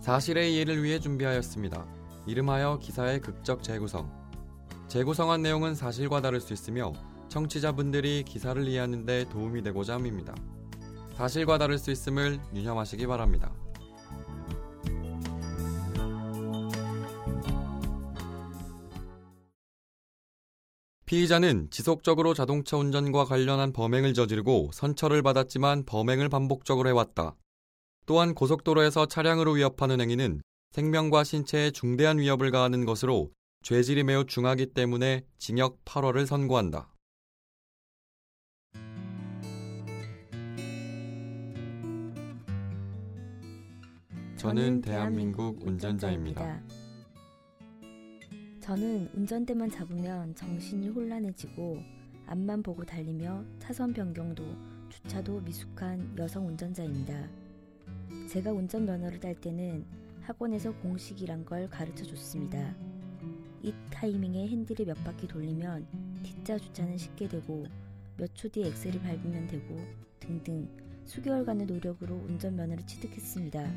사실의 이해를 위해 준비하였습니다. 이름하여 기사의 극적 재구성. 재구성한 내용은 사실과 다를 수 있으며 청취자분들이 기사를 이해하는 데 도움이 되고자 함입니다. 사실과 다를 수 있음을 유념하시기 바랍니다. 피의자는 지속적으로 자동차 운전과 관련한 범행을 저지르고 선처를 받았지만 범행을 반복적으로 해왔다. 또한 고속도로에서 차량으로 위협하는 행위는 생명과 신체에 중대한 위협을 가하는 것으로 죄질이 매우 중하기 때문에 징역 8월을 선고한다. 저는 대한민국 운전자입니다. 저는 운전대만 잡으면 정신이 혼란해지고 앞만 보고 달리며 차선 변경도 주차도 미숙한 여성 운전자입니다. 제가 운전면허를 딸 때는 학원에서 공식이란 걸 가르쳐 줬습니다. 이 타이밍에 핸들을 몇 바퀴 돌리면 T자 주차는 쉽게 되고 몇 초 뒤에 엑셀을 밟으면 되고 등등 수개월간의 노력으로 운전면허를 취득했습니다.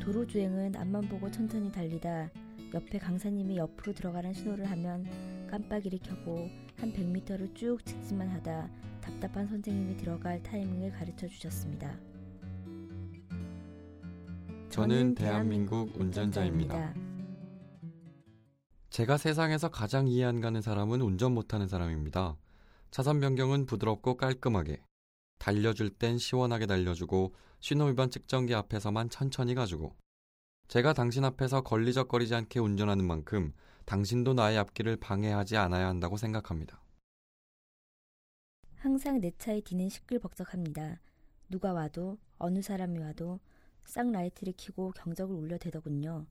도로 주행은 앞만 보고 천천히 달리다 옆에 강사님이 옆으로 들어가는 신호를 하면 깜빡이를 켜고 한 100m를 쭉 직진만 하다 답답한 선생님이 들어갈 타이밍을 가르쳐 주셨습니다. 저는 대한민국 운전자입니다. 제가 세상에서 가장 이해 안 가는 사람은 운전 못하는 사람입니다. 차선 변경은 부드럽고 깔끔하게, 달려줄 땐 시원하게 달려주고 신호위반 측정기 앞에서만 천천히 가지고 제가 당신 앞에서 걸리적거리지 않게 운전하는 만큼 당신도 나의 앞길을 방해하지 않아야 한다고 생각합니다. 항상 내 차의 뒤는 시끌벅적합니다. 누가 와도 어느 사람이 와도 쌍 라이트를 켜고 경적을 울려대더군요.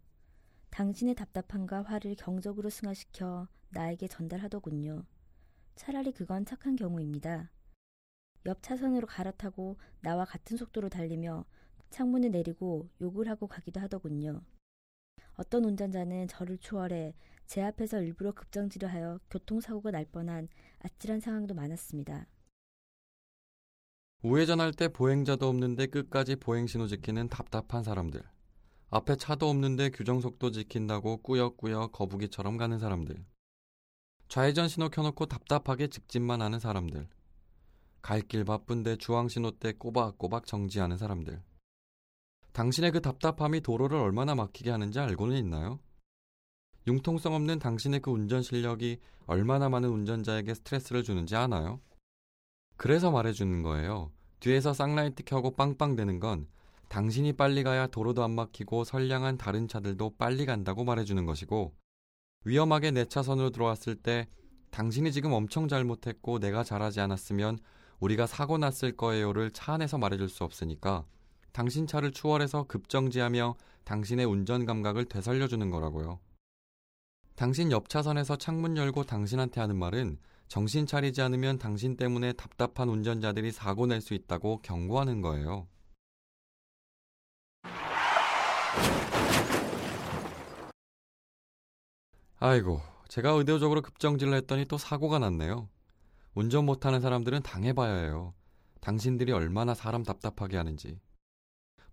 당신의 답답함과 화를 경적으로 승화시켜 나에게 전달하더군요. 차라리 그건 착한 경우입니다. 옆 차선으로 갈아타고 나와 같은 속도로 달리며 창문을 내리고 욕을 하고 가기도 하더군요. 어떤 운전자는 저를 추월해 제 앞에서 일부러 급정지를 하여 교통사고가 날 뻔한 아찔한 상황도 많았습니다. 우회전할 때 보행자도 없는데 끝까지 보행신호 지키는 답답한 사람들. 앞에 차도 없는데 규정속도 지킨다고 꾸역꾸역 거북이처럼 가는 사람들. 좌회전 신호 켜놓고 답답하게 직진만 하는 사람들. 갈 길 바쁜데 주황신호 때 꼬박꼬박 정지하는 사람들. 당신의 그 답답함이 도로를 얼마나 막히게 하는지 알고는 있나요? 융통성 없는 당신의 그 운전 실력이 얼마나 많은 운전자에게 스트레스를 주는지 아나요? 그래서 말해주는 거예요. 뒤에서 쌍라이트 켜고 빵빵대는 건 당신이 빨리 가야 도로도 안 막히고 선량한 다른 차들도 빨리 간다고 말해주는 것이고 위험하게 내 차선으로 들어왔을 때 당신이 지금 엄청 잘못했고 내가 잘하지 않았으면 우리가 사고 났을 거예요를 차 안에서 말해줄 수 없으니까 당신 차를 추월해서 급정지하며 당신의 운전 감각을 되살려주는 거라고요. 당신 옆 차선에서 창문 열고 당신한테 하는 말은 정신 차리지 않으면 당신 때문에 답답한 운전자들이 사고 낼 수 있다고 경고하는 거예요. 아이고, 제가 의도적으로 급정지를 했더니 또 사고가 났네요. 운전 못하는 사람들은 당해봐야 해요. 당신들이 얼마나 사람 답답하게 하는지.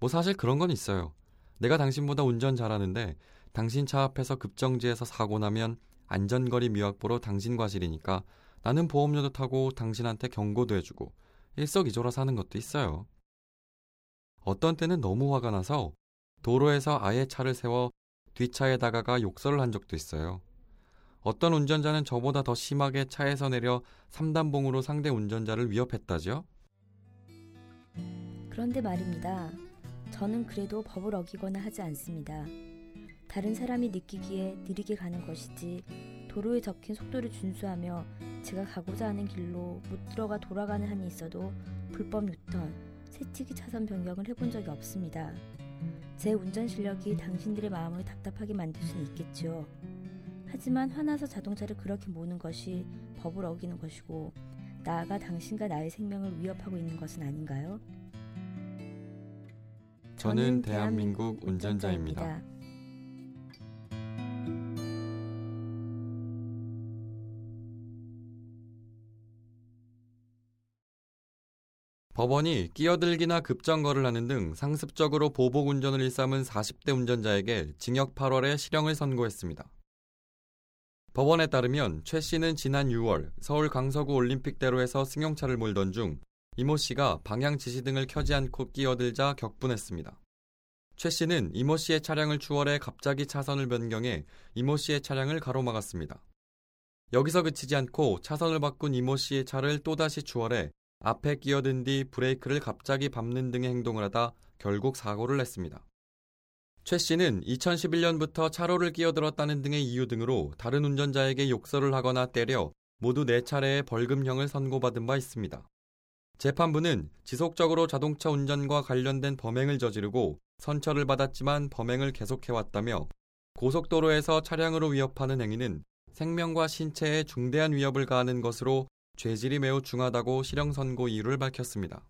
뭐 사실 그런 건 있어요. 내가 당신보다 운전 잘하는데 당신 차 앞에서 급정지해서 사고 나면 안전거리 미확보로 당신 과실이니까 나는 보험료도 타고 당신한테 경고도 해주고 일석이조라 사는 것도 있어요. 어떤 때는 너무 화가 나서 도로에서 아예 차를 세워 뒷차에 다가가 욕설을 한 적도 있어요. 어떤 운전자는 저보다 더 심하게 차에서 내려 3단봉으로 상대 운전자를 위협했다죠? 그런데 말입니다. 저는 그래도 법을 어기거나 하지 않습니다. 다른 사람이 느끼기에 느리게 가는 것이지 도로에 적힌 속도를 준수하며 제가 가고자 하는 길로 못 들어가 돌아가는 한이 있어도 불법 유턴, 새치기 차선 변경을 해본 적이 없습니다. 제 운전 실력이 당신들의 마음을 답답하게 만들 수는 있겠죠. 하지만 화나서 자동차를 그렇게 모는 것이 법을 어기는 것이고 나아가 당신과 나의 생명을 위협하고 있는 것은 아닌가요? 저는 대한민국 운전자입니다. 법원이 끼어들기나 급정거를 하는 등 상습적으로 보복 운전을 일삼은 40대 운전자에게 징역 8월에 실형을 선고했습니다. 법원에 따르면 최 씨는 지난 6월 서울 강서구 올림픽대로에서 승용차를 몰던 중 이모 씨가 방향 지시 등을 켜지 않고 끼어들자 격분했습니다. 최 씨는 이모 씨의 차량을 추월해 갑자기 차선을 변경해 이모 씨의 차량을 가로막았습니다. 여기서 그치지 않고 차선을 바꾼 이모 씨의 차를 또다시 추월해 앞에 끼어든 뒤 브레이크를 갑자기 밟는 등의 행동을 하다 결국 사고를 냈습니다. 최 씨는 2011년부터 차로를 끼어들었다는 등의 이유 등으로 다른 운전자에게 욕설을 하거나 때려 모두 4차례의 벌금형을 선고받은 바 있습니다. 재판부는 지속적으로 자동차 운전과 관련된 범행을 저지르고 선처를 받았지만 범행을 계속해왔다며 고속도로에서 차량으로 위협하는 행위는 생명과 신체에 중대한 위협을 가하는 것으로 죄질이 매우 중하다고 실형 선고 이유를 밝혔습니다.